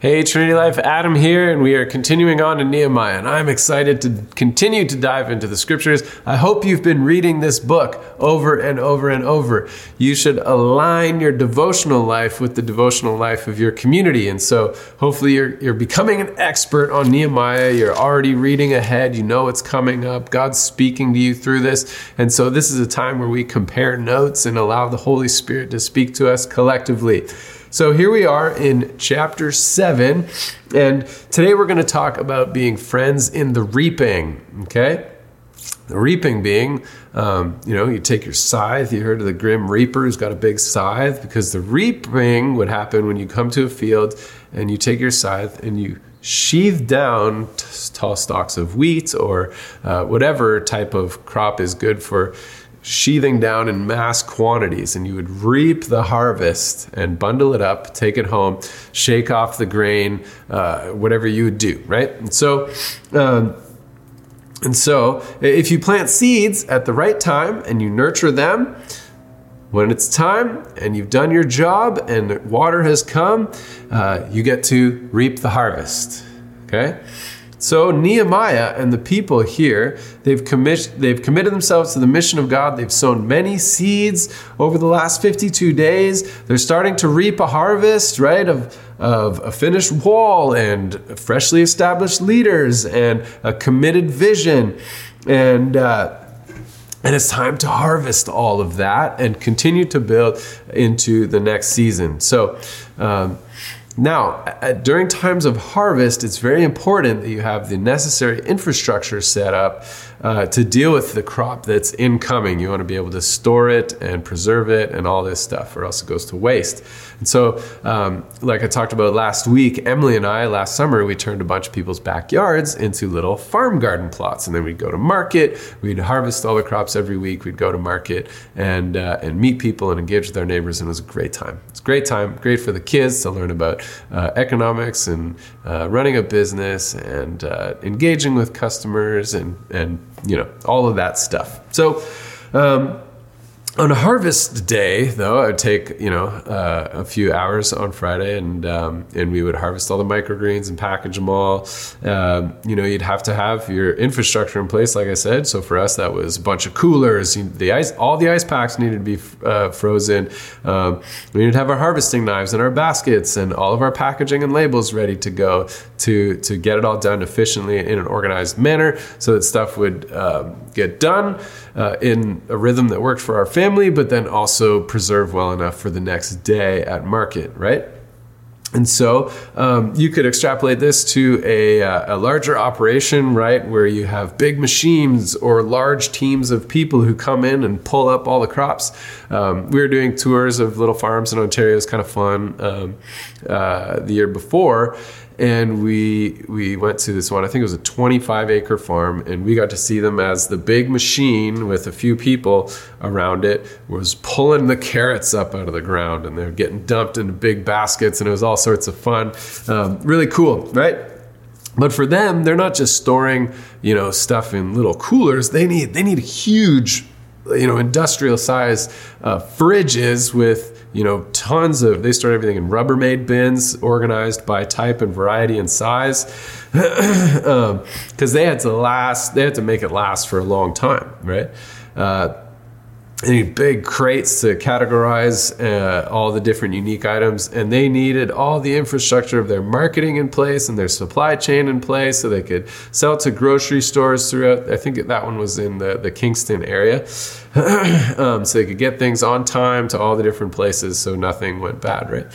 Hey, Trinity Life, Adam here, and we are continuing on in Nehemiah, and I'm excited to continue to dive into the scriptures. I hope you've been reading this book over and over and over. You should align your devotional life with the devotional life of your community, and so hopefully you're, you're becoming an expert on Nehemiah. You're already reading ahead, you know what's coming up, God's speaking to you through this, and so this is a time where we compare notes and allow the Holy Spirit to speak to us collectively. So here we are in chapter 7, and today we're going to talk about being friends in the reaping, okay? The reaping being, um, you know, you take your scythe. You heard of the grim reaper who's got a big scythe because the reaping would happen when you come to a field and you take your scythe and you sheathe down t- tall stalks of wheat or uh, whatever type of crop is good for sheathing down in mass quantities, and you would reap the harvest and bundle it up, take it home, shake off the grain, uh, whatever you would do, right? And so, um, and so, if you plant seeds at the right time and you nurture them, when it's time and you've done your job and water has come, uh, you get to reap the harvest. Okay? So Nehemiah and the people here, they've, commis- they've committed themselves to the mission of God. They've sown many seeds over the last 52 days. They're starting to reap a harvest, right, of, of a finished wall and freshly established leaders and a committed vision. And, uh, and it's time to harvest all of that and continue to build into the next season. So, um, now, during times of harvest, it's very important that you have the necessary infrastructure set up uh, to deal with the crop that's incoming. You want to be able to store it and preserve it and all this stuff, or else it goes to waste. And so, um, like I talked about last week, Emily and I, last summer, we turned a bunch of people's backyards into little farm garden plots. And then we'd go to market, we'd harvest all the crops every week, we'd go to market and, uh, and meet people and engage with our neighbors. And it was a great time. It's great time, great for the kids to learn about uh, economics and uh, running a business and uh, engaging with customers and, and you know, all of that stuff. So, um, on a harvest day, though, I would take you know uh, a few hours on Friday, and um, and we would harvest all the microgreens and package them all. Um, you know, you'd have to have your infrastructure in place, like I said. So for us, that was a bunch of coolers. The ice, all the ice packs needed to be uh, frozen. Um, we to have our harvesting knives and our baskets and all of our packaging and labels ready to go to to get it all done efficiently in an organized manner, so that stuff would um, get done uh, in a rhythm that worked for our family, but then also preserve well enough for the next day at market, right? And so um, you could extrapolate this to a, uh, a, larger operation, right, where you have big machines or large teams of people who come in and pull up all the crops. Um, we were doing tours of little farms in Ontario. It was kind of fun um, uh, the year before and we we went to this one. I think it was a 25 acre farm, and we got to see them as the big machine with a few people around it was pulling the carrots up out of the ground, and they're getting dumped into big baskets, and it was all sorts of fun. Um, really cool, right? But for them, they're not just storing you know stuff in little coolers. They need they need huge you know industrial size uh, fridges with you know, tons of, they store everything in Rubbermaid bins organized by type and variety and size because um, they had to last, they had to make it last for a long time, right? Uh, any big crates to categorize uh, all the different unique items and they needed all the infrastructure of their marketing in place and their supply chain in place so they could sell to grocery stores throughout i think that one was in the, the kingston area. Um, so they could get things on time to all the different places so nothing went bad right?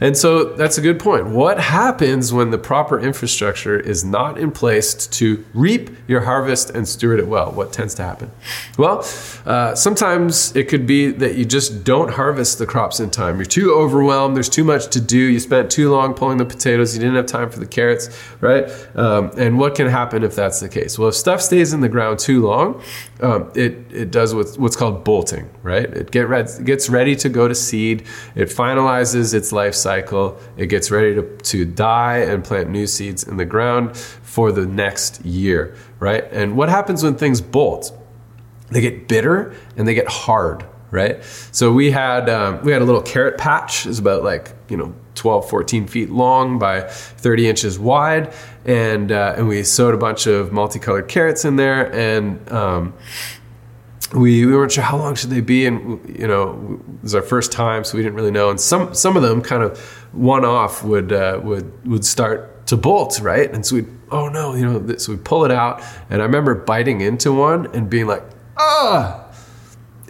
And so that's a good point. What happens when the proper infrastructure is not in place to reap your harvest and steward it well? What tends to happen? Well uh, sometimes Sometimes it could be that you just don't harvest the crops in time. You're too overwhelmed. There's too much to do. You spent too long pulling the potatoes. You didn't have time for the carrots, right? Um, and what can happen if that's the case? Well, if stuff stays in the ground too long, um, it it does what's, what's called bolting, right? It get it gets ready to go to seed. It finalizes its life cycle. It gets ready to, to die and plant new seeds in the ground for the next year, right? And what happens when things bolt? They get bitter and they get hard right? So we had um, we had a little carrot patch. It's about like you know 12 14 feet long by 30 inches wide. And uh, and we sowed a bunch of multicolored carrots in there. And um, we, we weren't sure how long should they be. And you know it was our first time so we didn't really know. And some some of them kind of one off would uh, would would start to bolt right? And so we oh no you know so we pull it out. And i remember biting into one and being like ah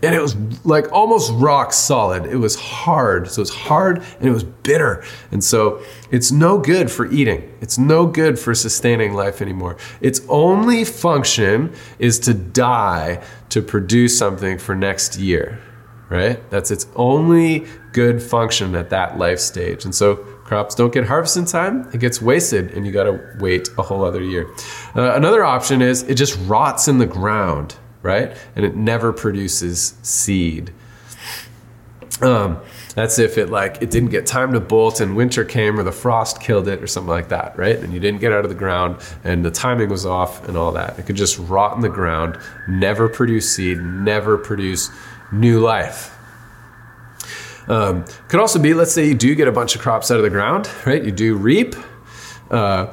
and it was like almost rock solid. It was hard. So it's hard and it was bitter. And so it's no good for eating. It's no good for sustaining life anymore. Its only function is to die to produce something for next year, right? That's its only good function at that life stage. And so crops don't get harvested in time, it gets wasted and you got to wait a whole other year. Uh, another option is it just rots in the ground right? And it never produces seed. Um, that's if it like it didn't get time to bolt and winter came or the frost killed it or something like that, right? And you didn't get out of the ground and the timing was off and all that. It could just rot in the ground, never produce seed, never produce new life. Um, could also be, let's say you do get a bunch of crops out of the ground, right? You do reap. Uh,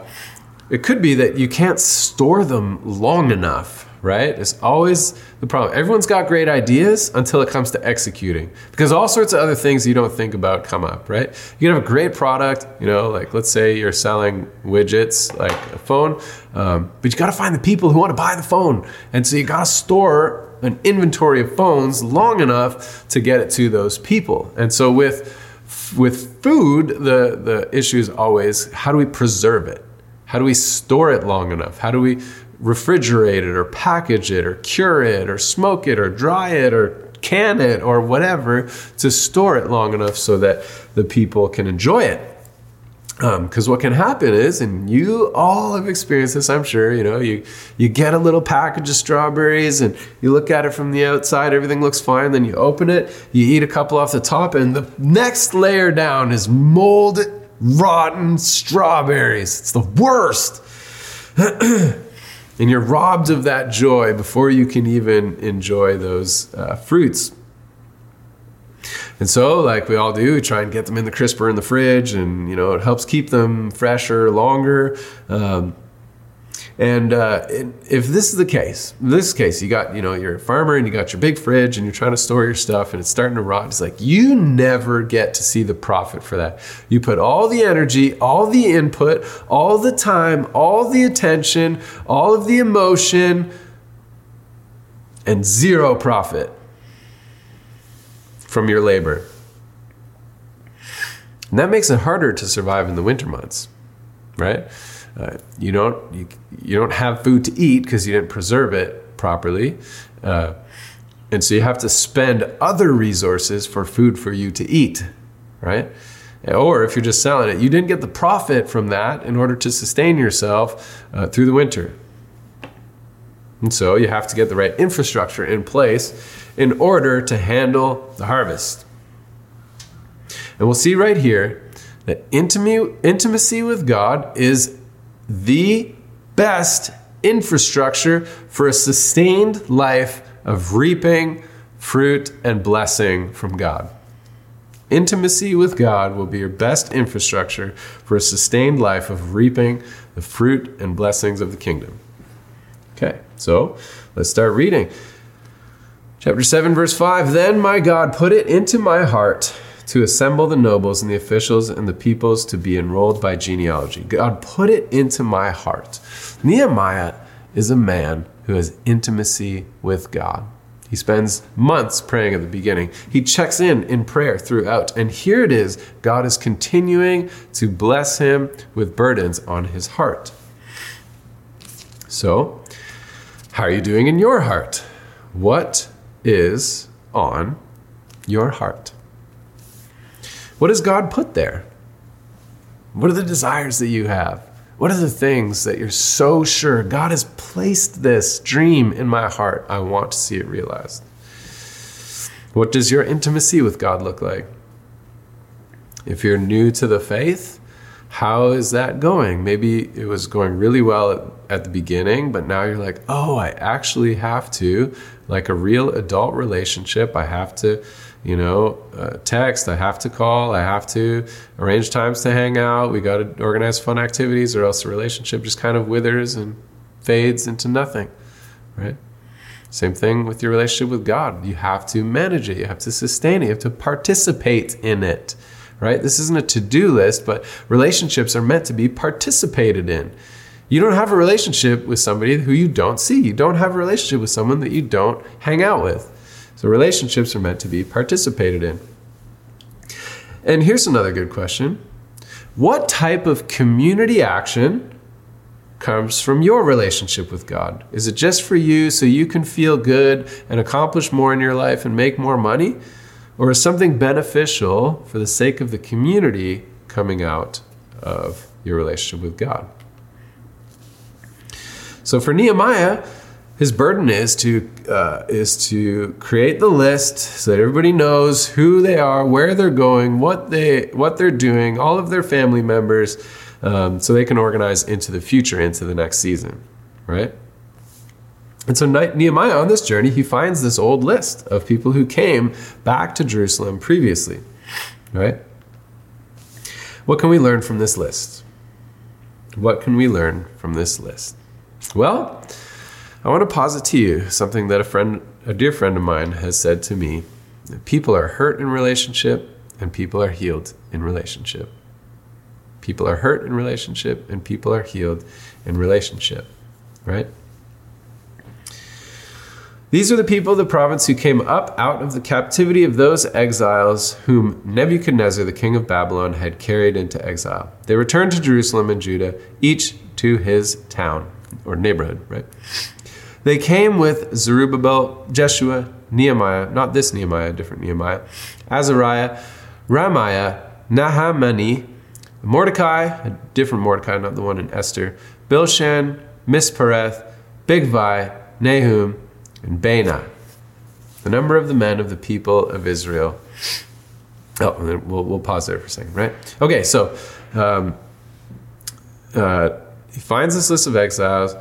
it could be that you can't store them long enough right? It's always the problem. Everyone's got great ideas until it comes to executing because all sorts of other things you don't think about come up, right? You can have a great product, you know, like let's say you're selling widgets like a phone, um, but you got to find the people who want to buy the phone. And so you got to store an inventory of phones long enough to get it to those people. And so with with food, the the issue is always how do we preserve it? How do we store it long enough? How do we refrigerate it or package it or cure it or smoke it or dry it or can it or whatever to store it long enough so that the people can enjoy it. Because um, what can happen is, and you all have experienced this, I'm sure. You know, you you get a little package of strawberries, and you look at it from the outside, everything looks fine. Then you open it, you eat a couple off the top, and the next layer down is molded, rotten strawberries. It's the worst. And you're robbed of that joy before you can even enjoy those uh, fruits. And so, like we all do, we try and get them in the crisper in the fridge, and you know it helps keep them fresher longer. Um, and uh, if this is the case, this case, you got, you know, you're a farmer and you got your big fridge and you're trying to store your stuff and it's starting to rot. It's like you never get to see the profit for that. You put all the energy, all the input, all the time, all the attention, all of the emotion, and zero profit from your labor. And that makes it harder to survive in the winter months, right? Uh, you don't you, you don't have food to eat because you didn't preserve it properly, uh, and so you have to spend other resources for food for you to eat, right? Or if you're just selling it, you didn't get the profit from that in order to sustain yourself uh, through the winter. And so you have to get the right infrastructure in place in order to handle the harvest. And we'll see right here that intimacy with God is the best infrastructure for a sustained life of reaping fruit and blessing from God. Intimacy with God will be your best infrastructure for a sustained life of reaping the fruit and blessings of the kingdom. Okay, so let's start reading. Chapter 7, verse 5 Then my God put it into my heart to assemble the nobles and the officials and the peoples to be enrolled by genealogy. God put it into my heart. Nehemiah is a man who has intimacy with God. He spends months praying at the beginning. He checks in in prayer throughout. And here it is God is continuing to bless him with burdens on his heart. So, how are you doing in your heart? What is on your heart? What does God put there? What are the desires that you have? What are the things that you're so sure God has placed this dream in my heart? I want to see it realized. What does your intimacy with God look like? If you're new to the faith, how is that going? Maybe it was going really well at, at, the beginning, but now you're like, oh, I actually have to, like a real adult relationship, I have to you know, uh, text. I have to call. I have to arrange times to hang out. We got to organize fun activities, or else the relationship just kind of withers and fades into nothing, right? Same thing with your relationship with God. You have to manage it. You have to sustain it. You have to participate in it, right? This isn't a to do list, but relationships are meant to be participated in. You don't have a relationship with somebody who you don't see. You don't have a relationship with someone that you don't hang out with. So relationships are meant to be participated in. And here's another good question What type of community action comes from your relationship with God? Is it just for you so you can feel good and accomplish more in your life and make more money? Or is something beneficial for the sake of the community coming out of your relationship with God? So for Nehemiah, his burden is to uh, is to create the list so that everybody knows who they are, where they're going, what they what they're doing, all of their family members, um, so they can organize into the future, into the next season, right? And so Nehemiah on this journey, he finds this old list of people who came back to Jerusalem previously, right? What can we learn from this list? What can we learn from this list? Well, I want to posit to you something that a friend, a dear friend of mine, has said to me. People are hurt in relationship, and people are healed in relationship. People are hurt in relationship, and people are healed in relationship. Right? These are the people of the province who came up out of the captivity of those exiles whom Nebuchadnezzar, the king of Babylon, had carried into exile. They returned to Jerusalem and Judah, each to his town or neighborhood, right? They came with Zerubbabel, Jeshua, Nehemiah, not this Nehemiah, different Nehemiah, Azariah, Raamiah, Nahamani, Mordecai, a different Mordecai, not the one in Esther, Bilshan, Mispereth, Bigvai, Nahum, and Baanah. The number of the men of the people of Israel. Oh, we'll, we'll pause there for a second, right? Okay, so um, uh, he finds this list of exiles.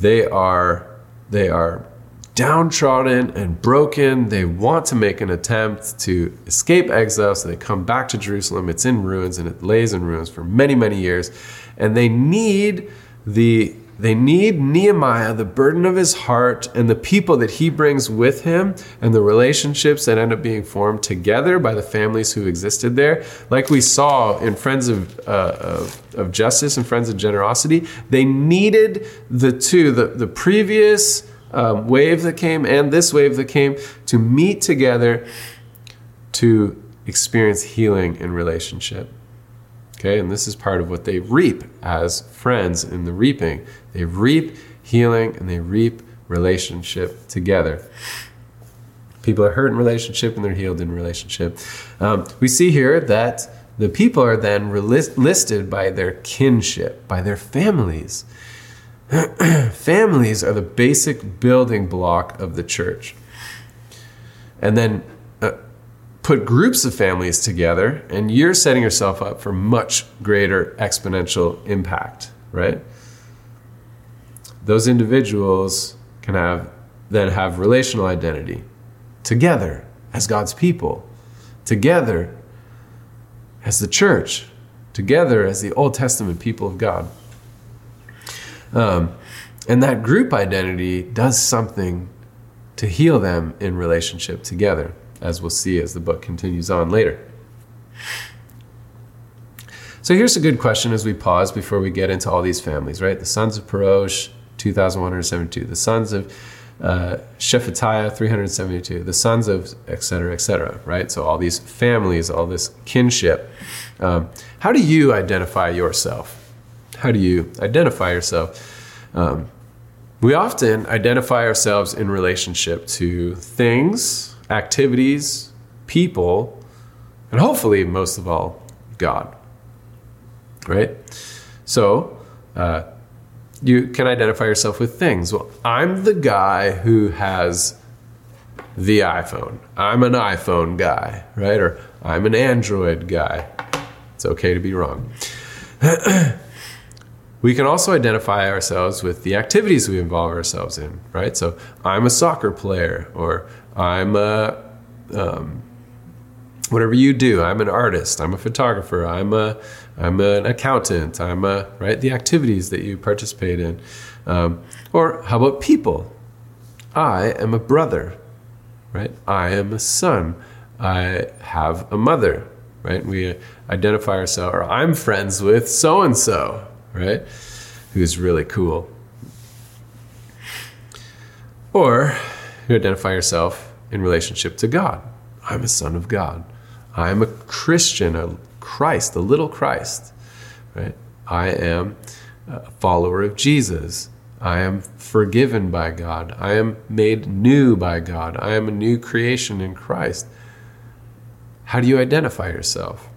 They are they are downtrodden and broken. They want to make an attempt to escape exile, so they come back to Jerusalem. It's in ruins and it lays in ruins for many, many years. And they need the they need Nehemiah, the burden of his heart, and the people that he brings with him, and the relationships that end up being formed together by the families who existed there. Like we saw in Friends of, uh, of, of, Justice and Friends of Generosity, they needed the two, the, the previous um, wave that came and this wave that came, to meet together to experience healing in relationship. Okay, and this is part of what they reap as friends in the reaping. They reap healing and they reap relationship together. People are hurt in relationship and they're healed in relationship. Um, we see here that the people are then listed by their kinship, by their families. families are the basic building block of the church. And then put groups of families together, and you're setting yourself up for much greater exponential impact, right? Those individuals can have then have relational identity together as God's people, together as the church, together as the Old Testament people of God. Um, and that group identity does something to heal them in relationship together as we'll see as the book continues on later. So here's a good question as we pause before we get into all these families, right? The sons of Parosh, 2,172. The sons of uh, Shephatiah, 372. The sons of et cetera, et cetera, right? So all these families, all this kinship. Um, how do you identify yourself? How do you identify yourself? Um, we often identify ourselves in relationship to things, activities, people, and hopefully, most of all, God. Right? So, uh, you can identify yourself with things. Well, I'm the guy who has the iPhone. I'm an iPhone guy, right? Or I'm an Android guy. It's okay to be wrong. we can also identify ourselves with the activities we involve ourselves in, right? So I'm a soccer player, or I'm a, um, whatever you do i'm an artist i'm a photographer i'm a i'm an accountant i'm a right the activities that you participate in. Um, or how about people? I am a brother right? I am a son. I have a mother right? We identify ourselves or i'm friends with so and so right? Who's really cool. Or you identify yourself in relationship to god i'm a son of god I am a Christian, a Christ, a little Christ, right? I am a follower of Jesus. I am forgiven by God. I am made new by God. I am a new creation in Christ. How do you identify yourself?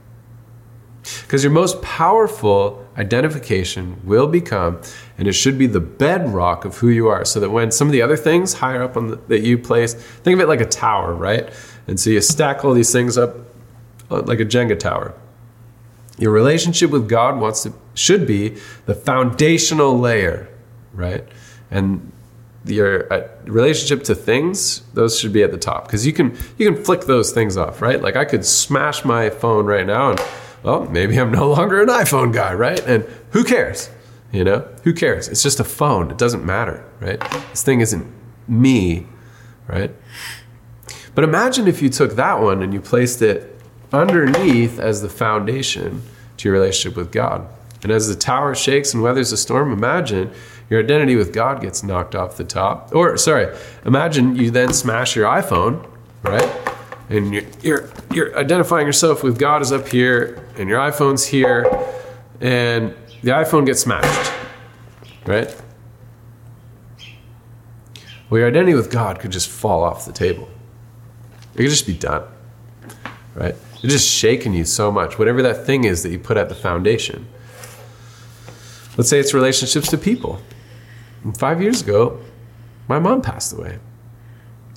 Because your most powerful identification will become, and it should be the bedrock of who you are, so that when some of the other things higher up on the, that you place, think of it like a tower, right? And so you stack all these things up uh, like a Jenga tower. Your relationship with God wants to should be the foundational layer, right? And your uh, relationship to things those should be at the top because you can you can flick those things off right like i could smash my phone right now and well maybe i'm no longer an iphone guy right and who cares you know who cares it's just a phone it doesn't matter right this thing isn't me right but imagine if you took that one and you placed it underneath as the foundation to your relationship with God. And as the tower shakes and weathers a storm, imagine your identity with God gets knocked off the top. Or, sorry, imagine you then smash your iPhone, right? And you're, you're, you're identifying yourself with God is up here, and your iPhone's here, and the iPhone gets smashed, right? Well, your identity with God could just fall off the table. It could just be done, right? It's just shaking you so much, whatever that thing is that you put at the foundation. Let's say it's relationships to people. And five years ago, my mom passed away.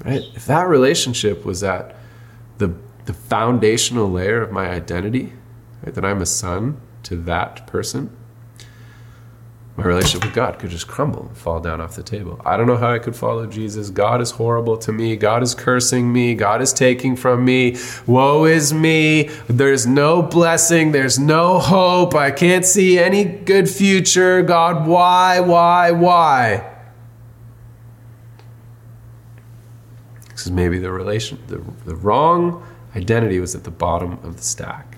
Right? If that relationship was at the, the foundational layer of my identity, right, that I'm a son to that person, my relationship with God could just crumble and fall down off the table. I don't know how I could follow Jesus. God is horrible to me. God is cursing me. God is taking from me. Woe is me. There's no blessing. There's no hope. I can't see any good future. God, why, why, why? Because maybe the relation, the, the wrong identity was at the bottom of the stack.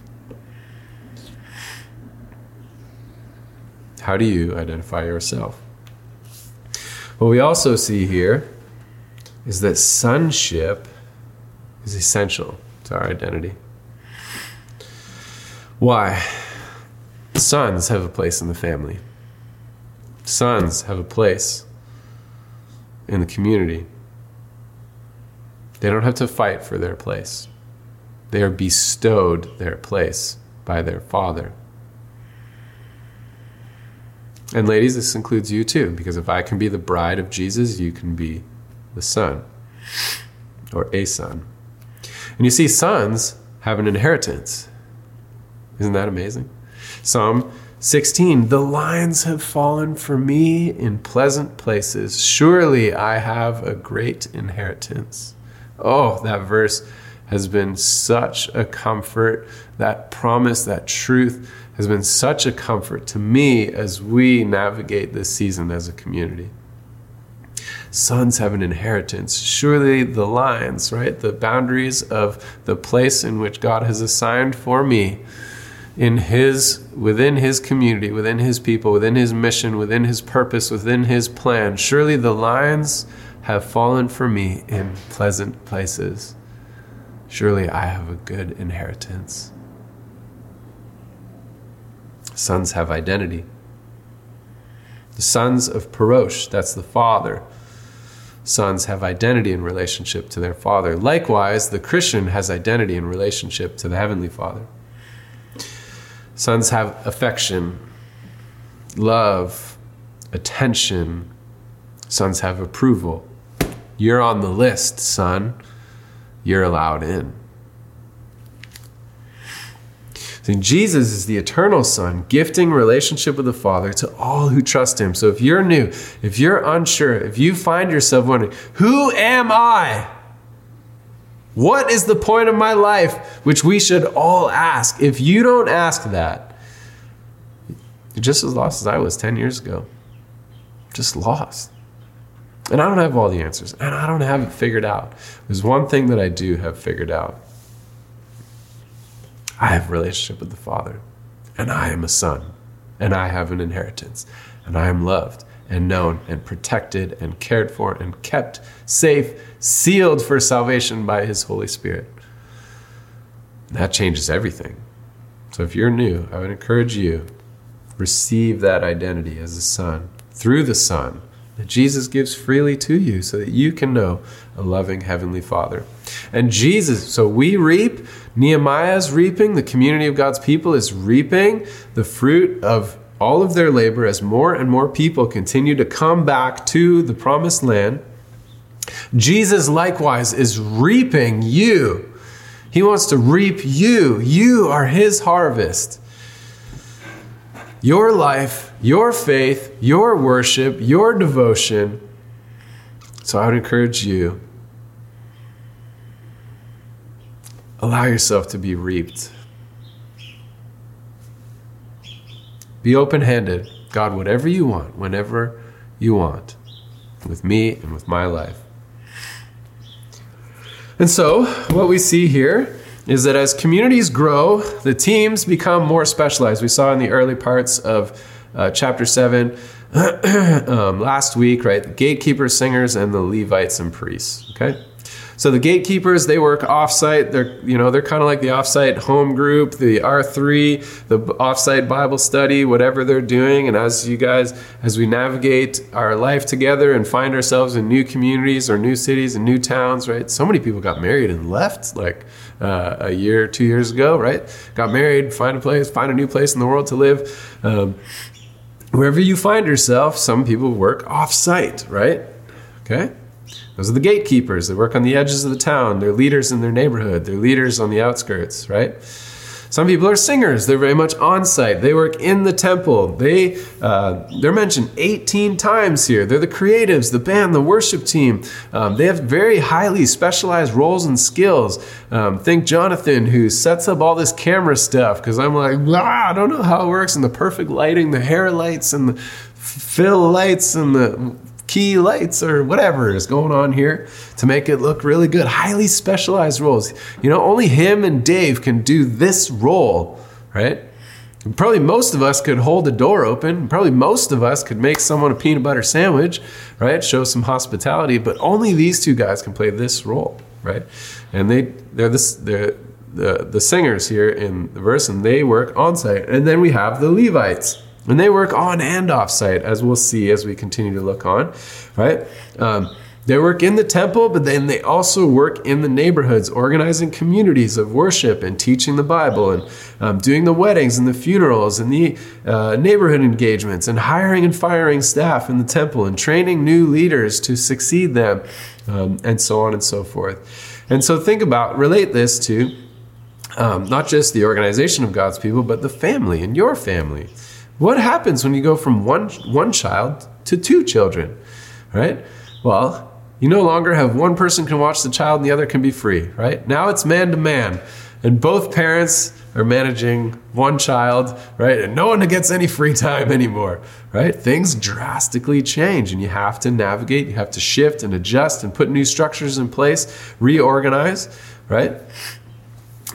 How do you identify yourself? What we also see here is that sonship is essential to our identity. Why? Sons have a place in the family. Sons have a place in the community. They don't have to fight for their place. They are bestowed their place by their father. And ladies, this includes you too, because if I can be the bride of Jesus, you can be the son or a son. And you see, sons have an inheritance. Isn't that amazing? Psalm 16 The lines have fallen for me in pleasant places. Surely I have a great inheritance. Oh, that verse has been such a comfort. That promise, that truth has been such a comfort to me as we navigate this season as a community. Sons have an inheritance. Surely the lines, right? The boundaries of the place in which God has assigned for me in his within his community, within his people, within his mission, within his purpose, within his plan. Surely the lines have fallen for me in pleasant places. Surely I have a good inheritance. Sons have identity. The sons of Parosh, that's the father. Sons have identity in relationship to their father. Likewise, the Christian has identity in relationship to the Heavenly Father. Sons have affection, love, attention. Sons have approval. You're on the list, son. You're allowed in. And Jesus is the eternal Son, gifting relationship with the Father to all who trust Him. So if you're new, if you're unsure, if you find yourself wondering, who am I? What is the point of my life? Which we should all ask. If you don't ask that, you're just as lost as I was 10 years ago. Just lost. And I don't have all the answers, and I don't have it figured out. There's one thing that I do have figured out I have a relationship with the Father, and I am a son, and I have an inheritance, and I am loved and known and protected and cared for and kept safe, sealed for salvation by His Holy Spirit. that changes everything. So if you're new, I would encourage you receive that identity as a son through the Son that Jesus gives freely to you so that you can know a loving Heavenly Father. And Jesus, so we reap, Nehemiah's reaping, the community of God's people is reaping the fruit of all of their labor as more and more people continue to come back to the promised land. Jesus likewise is reaping you. He wants to reap you. You are his harvest. Your life, your faith, your worship, your devotion. So I would encourage you allow yourself to be reaped. Be open handed. God, whatever you want, whenever you want, with me and with my life. And so, what we see here is that as communities grow, the teams become more specialized. We saw in the early parts of uh, chapter 7 um, last week, right? The gatekeepers, singers, and the Levites and priests, okay? So the gatekeepers, they work offsite. They're, you know, they're kind of like the offsite home group, the R3, the offsite Bible study, whatever they're doing. And as you guys, as we navigate our life together and find ourselves in new communities or new cities and new towns, right? So many people got married and left like uh, a year, two years ago, right? Got married, find a place, find a new place in the world to live. Um, wherever you find yourself, some people work offsite, right? Okay. Those are the gatekeepers. They work on the edges of the town. They're leaders in their neighborhood. They're leaders on the outskirts, right? Some people are singers. They're very much on site. They work in the temple. They uh, they're mentioned 18 times here. They're the creatives, the band, the worship team. Um, they have very highly specialized roles and skills. Um, think Jonathan, who sets up all this camera stuff because I'm like, I don't know how it works, and the perfect lighting, the hair lights, and the fill lights, and the key lights or whatever is going on here to make it look really good. Highly specialized roles. You know, only him and Dave can do this role, right? And probably most of us could hold a door open. Probably most of us could make someone a peanut butter sandwich, right? Show some hospitality, but only these two guys can play this role, right? And they they're this they're the the singers here in the verse, and they work on site. And then we have the Levites and they work on and off site, as we'll see as we continue to look on, right? Um, they work in the temple, but then they also work in the neighborhoods, organizing communities of worship and teaching the Bible and um, doing the weddings and the funerals and the uh, neighborhood engagements and hiring and firing staff in the temple and training new leaders to succeed them um, and so on and so forth. And so think about, relate this to um, not just the organization of God's people, but the family and your family. What happens when you go from one, one child to two children, right? Well, you no longer have one person can watch the child and the other can be free, right? Now it's man to man. And both parents are managing one child, right? And no one gets any free time anymore, right? Things drastically change and you have to navigate, you have to shift and adjust and put new structures in place, reorganize, right?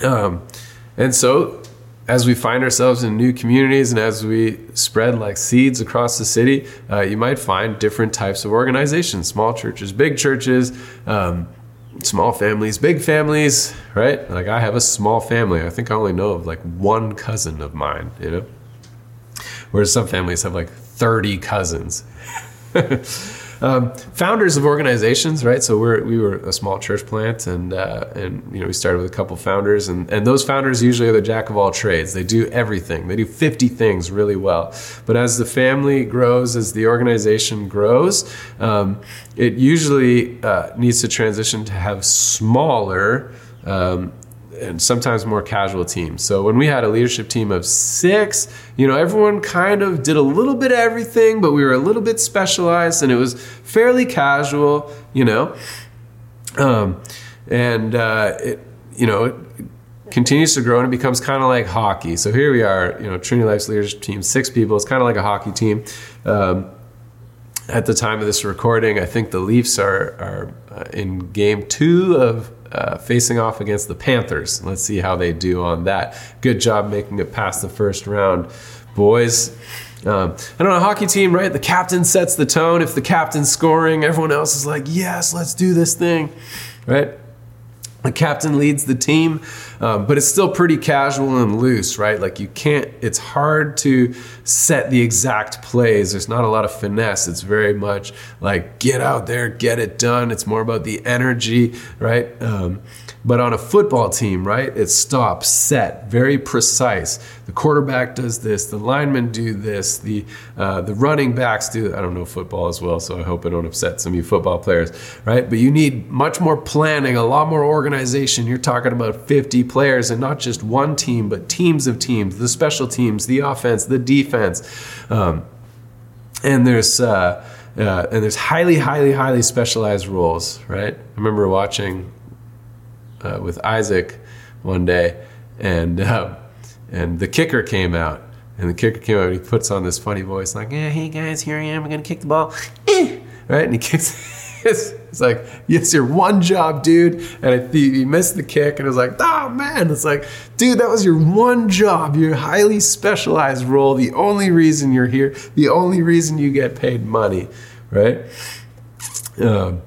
Um, and so as we find ourselves in new communities and as we spread like seeds across the city, uh, you might find different types of organizations small churches, big churches, um, small families, big families, right? Like I have a small family. I think I only know of like one cousin of mine, you know? Whereas some families have like 30 cousins. Um, founders of organizations, right? So we're, we were a small church plant, and uh, and you know we started with a couple founders, and and those founders usually are the jack of all trades. They do everything. They do 50 things really well. But as the family grows, as the organization grows, um, it usually uh, needs to transition to have smaller. Um, and sometimes more casual teams. So when we had a leadership team of six, you know, everyone kind of did a little bit of everything, but we were a little bit specialized and it was fairly casual, you know. Um, and uh, it, you know, it continues to grow and it becomes kind of like hockey. So here we are, you know, Trinity Life's leadership team, six people. It's kind of like a hockey team. Um, at the time of this recording, I think the Leafs are, are uh, in game two of uh, facing off against the Panthers. Let's see how they do on that. Good job making it past the first round, boys. Um, and on a hockey team, right, the captain sets the tone. If the captain's scoring, everyone else is like, yes, let's do this thing, right? The captain leads the team, um, but it's still pretty casual and loose, right? Like you can't, it's hard to set the exact plays. There's not a lot of finesse. It's very much like get out there, get it done. It's more about the energy, right? Um, but on a football team, right, it's stop, set, very precise. The quarterback does this, the linemen do this, the uh, the running backs do. I don't know football as well, so I hope I don't upset some of you football players, right? But you need much more planning, a lot more organization. You're talking about 50 players, and not just one team, but teams of teams, the special teams, the offense, the defense, um, and there's. Uh, uh, and there's highly, highly, highly specialized roles, right? I remember watching uh, with Isaac one day, and uh, and the kicker came out, and the kicker came out. and He puts on this funny voice, like, "Yeah, hey guys, here I am. I'm gonna kick the ball." Eh. Right, and he kicks. It's, like, "It's your one job, dude." And I he missed the kick, and it was like, "Oh man!" It's like, dude, that was your one job, your highly specialized role, the only reason you're here, the only reason you get paid money, right? Um,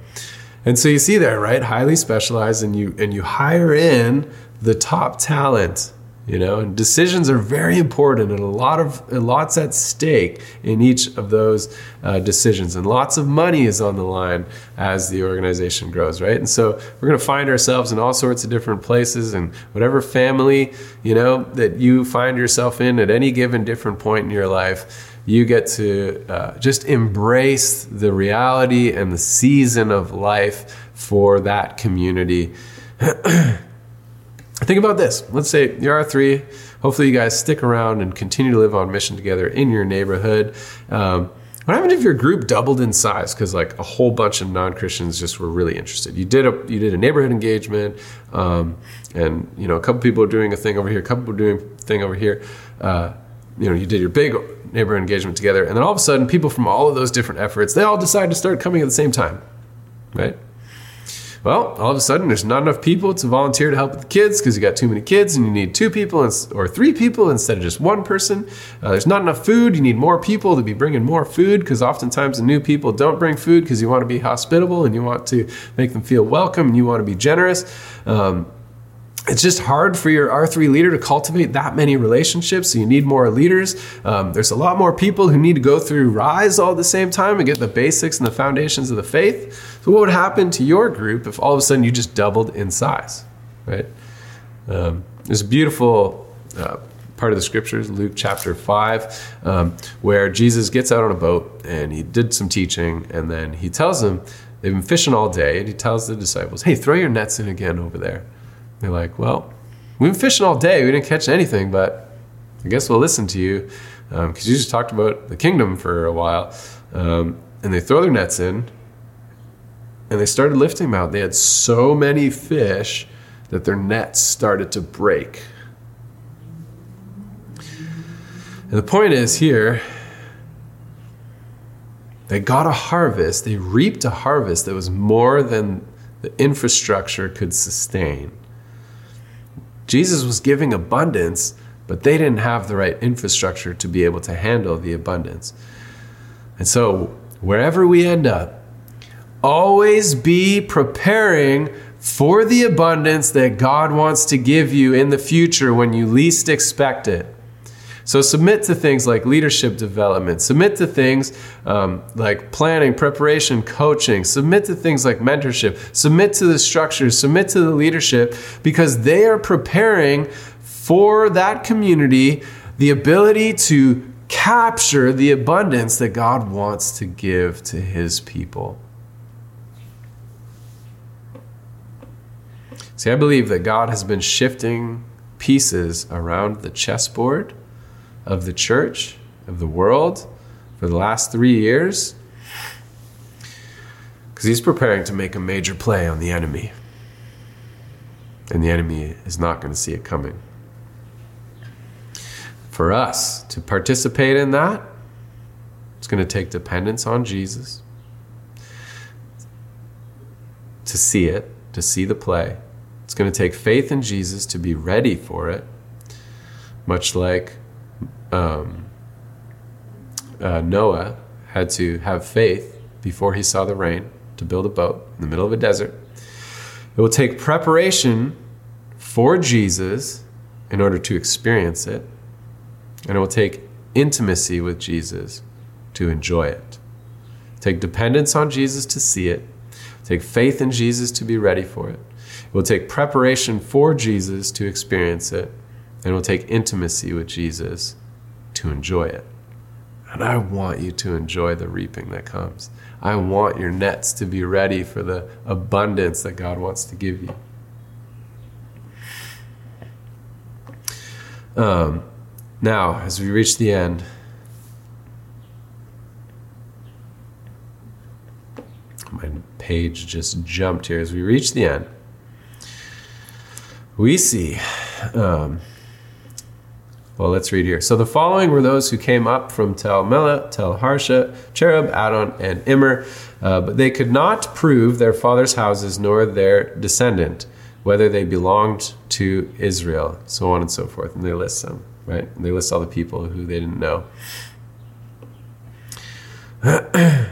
and so you see there, right? Highly specialized, and you and you hire in the top talent. You know, and decisions are very important, and a lot of lots at stake in each of those uh, decisions, and lots of money is on the line as the organization grows, right? And so we're going to find ourselves in all sorts of different places, and whatever family you know that you find yourself in at any given different point in your life you get to uh, just embrace the reality and the season of life for that community. Think about this. Let's say you're R3. Hopefully, you guys stick around and continue to live on mission together in your neighborhood. Um, what happened if your group doubled in size because like a whole bunch of non-Christians just were really interested? You did a you did a neighborhood engagement, um, and you know a couple people are doing a thing over here, a couple are doing a thing over here. Uh, you know, you did your big neighbor engagement together, and then all of a sudden, people from all of those different efforts, they all decide to start coming at the same time, right? Well, all of a sudden, there's not enough people to volunteer to help with the kids because you got too many kids and you need two people or three people instead of just one person. Uh, there's not enough food. You need more people to be bringing more food because oftentimes the new people don't bring food because you want to be hospitable and you want to make them feel welcome and you want to be generous. Um, it's just hard for your R3 leader to cultivate that many relationships. So you need more leaders. Um, there's a lot more people who need to go through Rise all at the same time and get the basics and the foundations of the faith. So what would happen to your group if all of a sudden you just doubled in size, right? Um, there's a beautiful uh, part of the scriptures, Luke chapter 5, um, where Jesus gets out on a boat and he did some teaching and then he tells them, they've been fishing all day, and he tells the disciples, hey, throw your nets in again over there. They're like, well, we've been fishing all day. We didn't catch anything, but I guess we'll listen to you because um, you just talked about the kingdom for a while. Um, and they throw their nets in and they started lifting them out. They had so many fish that their nets started to break. And the point is here, they got a harvest, they reaped a harvest that was more than the infrastructure could sustain. Jesus was giving abundance, but they didn't have the right infrastructure to be able to handle the abundance. And so, wherever we end up, always be preparing for the abundance that God wants to give you in the future when you least expect it. So submit to things like leadership development, submit to things um, like planning, preparation, coaching, submit to things like mentorship, submit to the structures, submit to the leadership because they are preparing for that community the ability to capture the abundance that God wants to give to his people. See, I believe that God has been shifting pieces around the chessboard of the church, of the world, for the last three years. Because he's preparing to make a major play on the enemy. and the enemy is not going to see it coming. For us to participate in that, it's going to take dependence on Jesus to see it, to see the play. It's going to take faith in Jesus to be ready for it, much like um, uh, Noah had to have faith before he saw the rain to build a boat in the middle of a desert. It will take preparation for Jesus in order to experience it, and it will take intimacy with Jesus to enjoy it. Take dependence on Jesus to see it, take faith in Jesus to be ready for it. It will take preparation for Jesus to experience it, and it will take intimacy with Jesus to enjoy it. And I want you to enjoy the reaping that comes. I want your nets to be ready for the abundance that God wants to give you. Um, now, as we reach the end, my page just jumped here. As we reach the end, we see. Um, well, let's read here. So the following were those who came up from Tel Melah, Tel Harsha, Cherub, Addon, and Immer, uh, but they could not prove their father's houses nor their descendant, whether they belonged to Israel, so on and so forth. And they list them, right? And they list all the people who they didn't know. the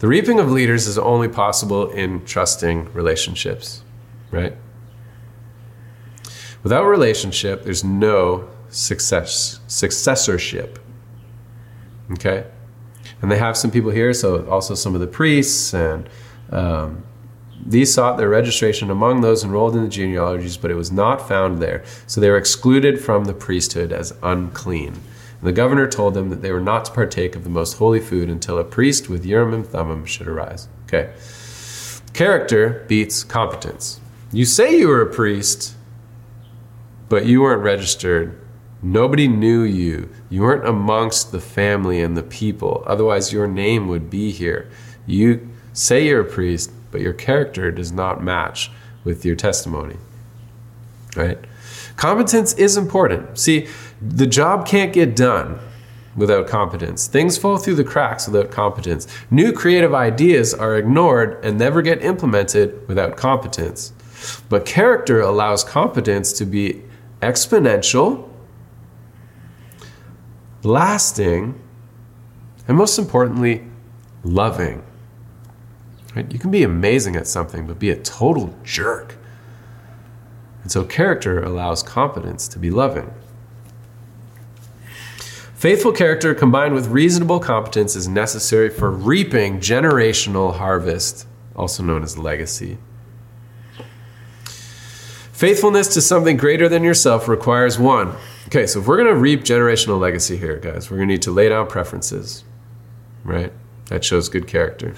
reaping of leaders is only possible in trusting relationships, right? Without relationship, there's no success successorship. Okay, and they have some people here, so also some of the priests and. Um, these sought their registration among those enrolled in the genealogies, but it was not found there. So they were excluded from the priesthood as unclean. And the governor told them that they were not to partake of the most holy food until a priest with Urim and Thummim should arise. Okay. Character beats competence. You say you were a priest, but you weren't registered Nobody knew you. You weren't amongst the family and the people. Otherwise, your name would be here. You say you're a priest, but your character does not match with your testimony. Right? Competence is important. See, the job can't get done without competence. Things fall through the cracks without competence. New creative ideas are ignored and never get implemented without competence. But character allows competence to be exponential lasting, and most importantly, loving. Right? You can be amazing at something, but be a total jerk. And so, character allows competence to be loving. Faithful character combined with reasonable competence is necessary for reaping generational harvest, also known as legacy. Faithfulness to something greater than yourself requires one, Okay, so if we're going to reap generational legacy here, guys, we're going to need to lay down preferences, right? That shows good character.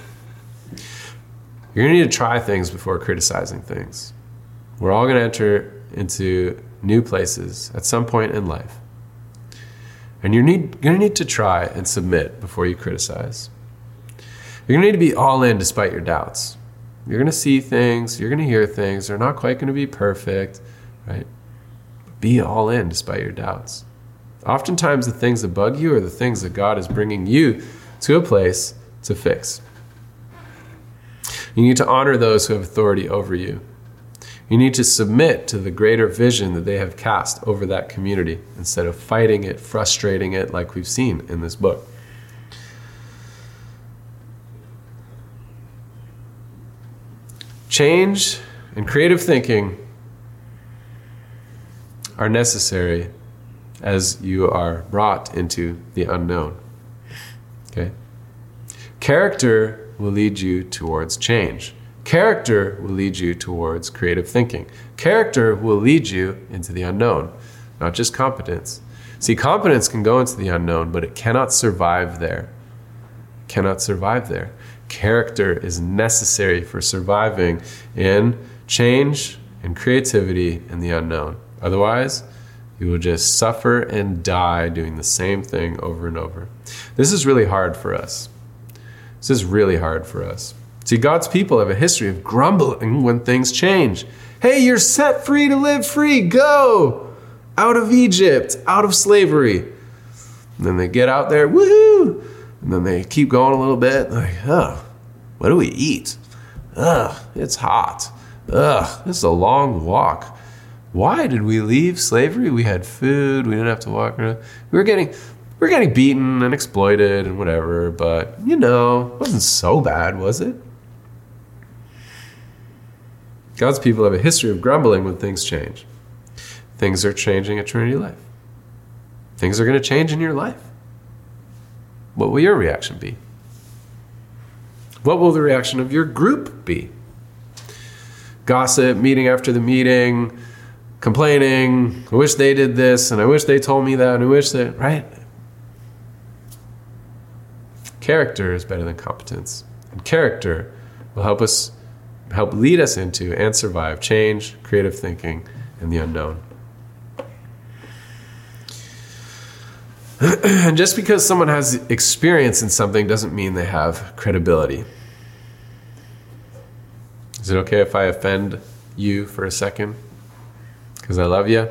You're going to need to try things before criticizing things. We're all going to enter into new places at some point in life. And you're need, going to need to try and submit before you criticize. You're going to need to be all in despite your doubts. You're going to see things, you're going to hear things, they're not quite going to be perfect, right? Be all in despite your doubts. Oftentimes, the things that bug you are the things that God is bringing you to a place to fix. You need to honor those who have authority over you. You need to submit to the greater vision that they have cast over that community instead of fighting it, frustrating it, like we've seen in this book. Change and creative thinking are necessary as you are brought into the unknown. Okay? Character will lead you towards change. Character will lead you towards creative thinking. Character will lead you into the unknown, not just competence. See, competence can go into the unknown, but it cannot survive there. Cannot survive there. Character is necessary for surviving in change and creativity in the unknown. Otherwise, you will just suffer and die doing the same thing over and over. This is really hard for us. This is really hard for us. See, God's people have a history of grumbling when things change. Hey, you're set free to live free. Go out of Egypt, out of slavery. And then they get out there, woohoo! And then they keep going a little bit, like, oh, what do we eat? Ugh, it's hot. Ugh, this is a long walk. Why did we leave slavery? We had food. We didn't have to walk around. We were getting, we were getting beaten and exploited and whatever. But you know, it wasn't so bad, was it? God's people have a history of grumbling when things change. Things are changing at Trinity Life. Things are going to change in your life. What will your reaction be? What will the reaction of your group be? Gossip, meeting after the meeting, complaining, I wish they did this, and I wish they told me that, and I wish that, right? Character is better than competence. And character will help us help lead us into and survive change, creative thinking, and the unknown. and just because someone has experience in something doesn't mean they have credibility. Is it okay if I offend you for a second? Because I love you?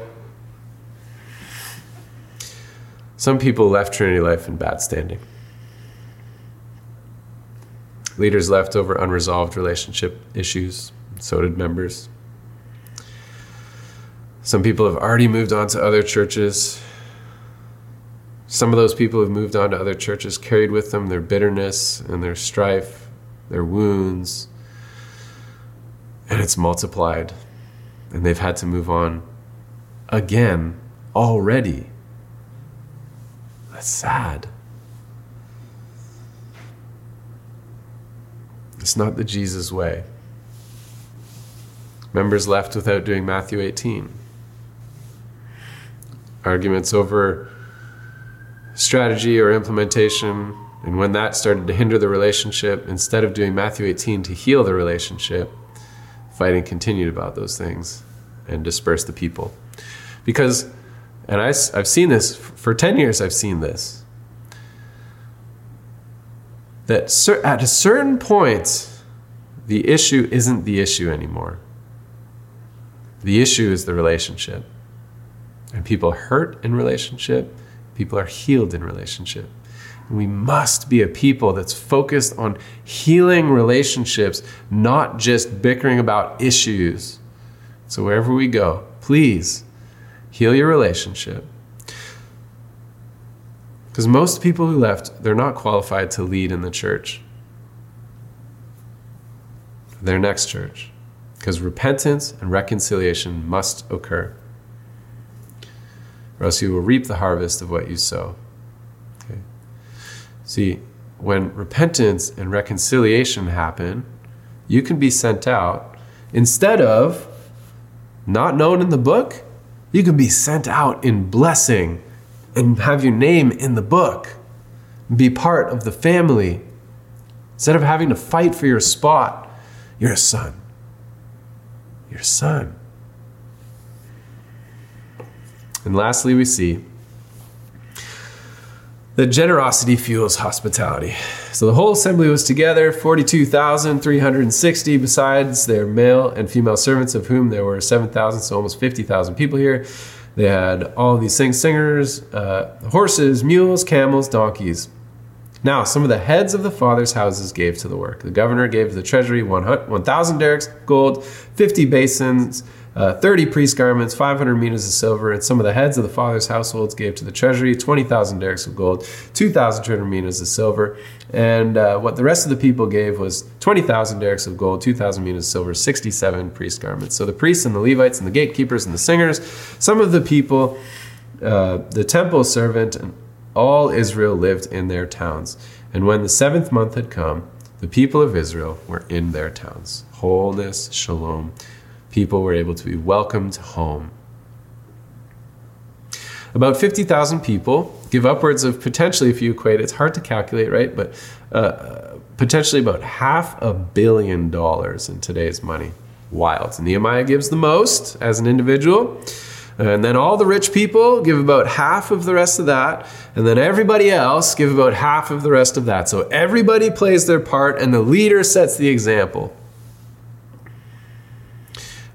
Some people left Trinity Life in bad standing. Leaders left over unresolved relationship issues, so did members. Some people have already moved on to other churches. Some of those people who've moved on to other churches carried with them their bitterness and their strife, their wounds, and it's multiplied. And they've had to move on again already. That's sad. It's not the Jesus way. Members left without doing Matthew 18. Arguments over strategy or implementation, and when that started to hinder the relationship, instead of doing Matthew 18 to heal the relationship, fighting continued about those things and dispersed the people. Because, and I, I've seen this for 10 years, I've seen this that at a certain point, the issue isn't the issue anymore. The issue is the relationship. And people hurt in relationship, people are healed in relationship. We must be a people that's focused on healing relationships, not just bickering about issues. So wherever we go, please heal your relationship because most people who left, they're not qualified to lead in the church, their next church. Because repentance and reconciliation must occur, or else you will reap the harvest of what you sow. See, when repentance and reconciliation happen, you can be sent out instead of not known in the book, you can be sent out in blessing and have your name in the book, be part of the family. Instead of having to fight for your spot, you're a son. You're a son. And lastly, we see that generosity fuels hospitality. So the whole assembly was together, 42,360, besides their male and female servants, of whom there were 7,000, so almost 50,000 people here. They had all these things singers, uh, horses, mules, camels, donkeys. Now, some of the heads of the fathers' houses gave to the work. The governor gave to the treasury 1,000 darics gold, 50 basins, uh, 30 priest garments, 500 minas of silver, and some of the heads of the fathers' households gave to the treasury 20,000 darics of gold, 2,200 minas of silver, and uh, what the rest of the people gave was 20,000 darics of gold, 2,000 minas of silver, 67 priest garments. So the priests and the Levites and the gatekeepers and the singers, some of the people, uh, the temple servant, and all Israel lived in their towns. And when the seventh month had come, the people of Israel were in their towns. Wholeness, shalom people were able to be welcomed home. About 50,000 people give upwards of potentially, if you equate, it's hard to calculate, right? But uh, potentially about half a billion dollars in today's money. Wild. Nehemiah gives the most as an individual. And then all the rich people give about half of the rest of that. And then everybody else give about half of the rest of that. So everybody plays their part, and the leader sets the example.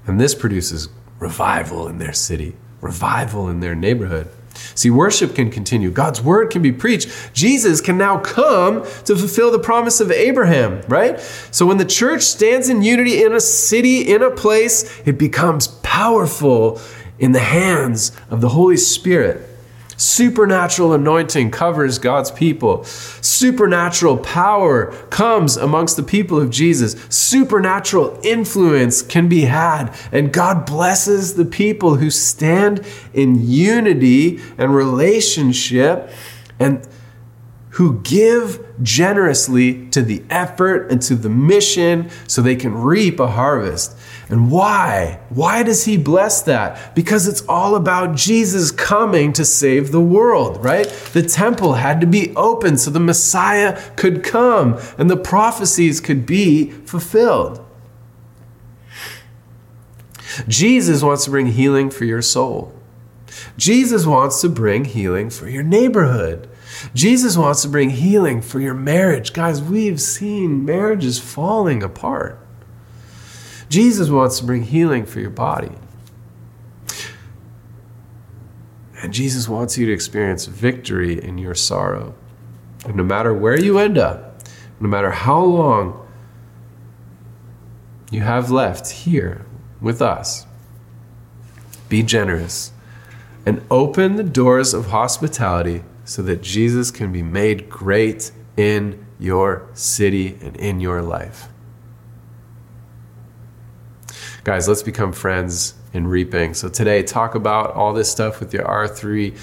And this produces revival in their city, revival in their neighborhood. See, worship can continue. God's word can be preached. Jesus can now come to fulfill the promise of Abraham, right? So when the church stands in unity in a city, in a place, it becomes powerful in the hands of the Holy Spirit. Supernatural anointing covers God's people. Supernatural power comes amongst the people of Jesus. Supernatural influence can be had. And God blesses the people who stand in unity and relationship and who give generously to the effort and to the mission so they can reap a harvest. And why? Why does he bless that? Because it's all about Jesus coming to save the world, right? The temple had to be open so the Messiah could come and the prophecies could be fulfilled. Jesus wants to bring healing for your soul. Jesus wants to bring healing for your neighborhood. Jesus wants to bring healing for your marriage. Guys, we've seen marriages falling apart. Jesus wants to bring healing for your body. And Jesus wants you to experience victory in your sorrow. And no matter where you end up, no matter how long you have left here with us, be generous and open the doors of hospitality so that Jesus can be made great in your city and in your life. Guys, let's become friends in reaping. So today, talk about all this stuff with your R3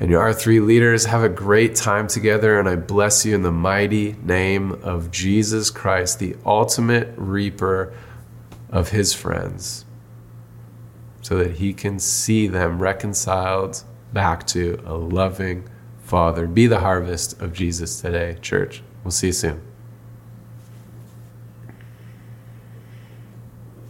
and your R3 leaders. Have a great time together, and I bless you in the mighty name of Jesus Christ, the ultimate reaper of his friends, so that he can see them reconciled back to a loving Father. Be the harvest of Jesus today, church. We'll see you soon.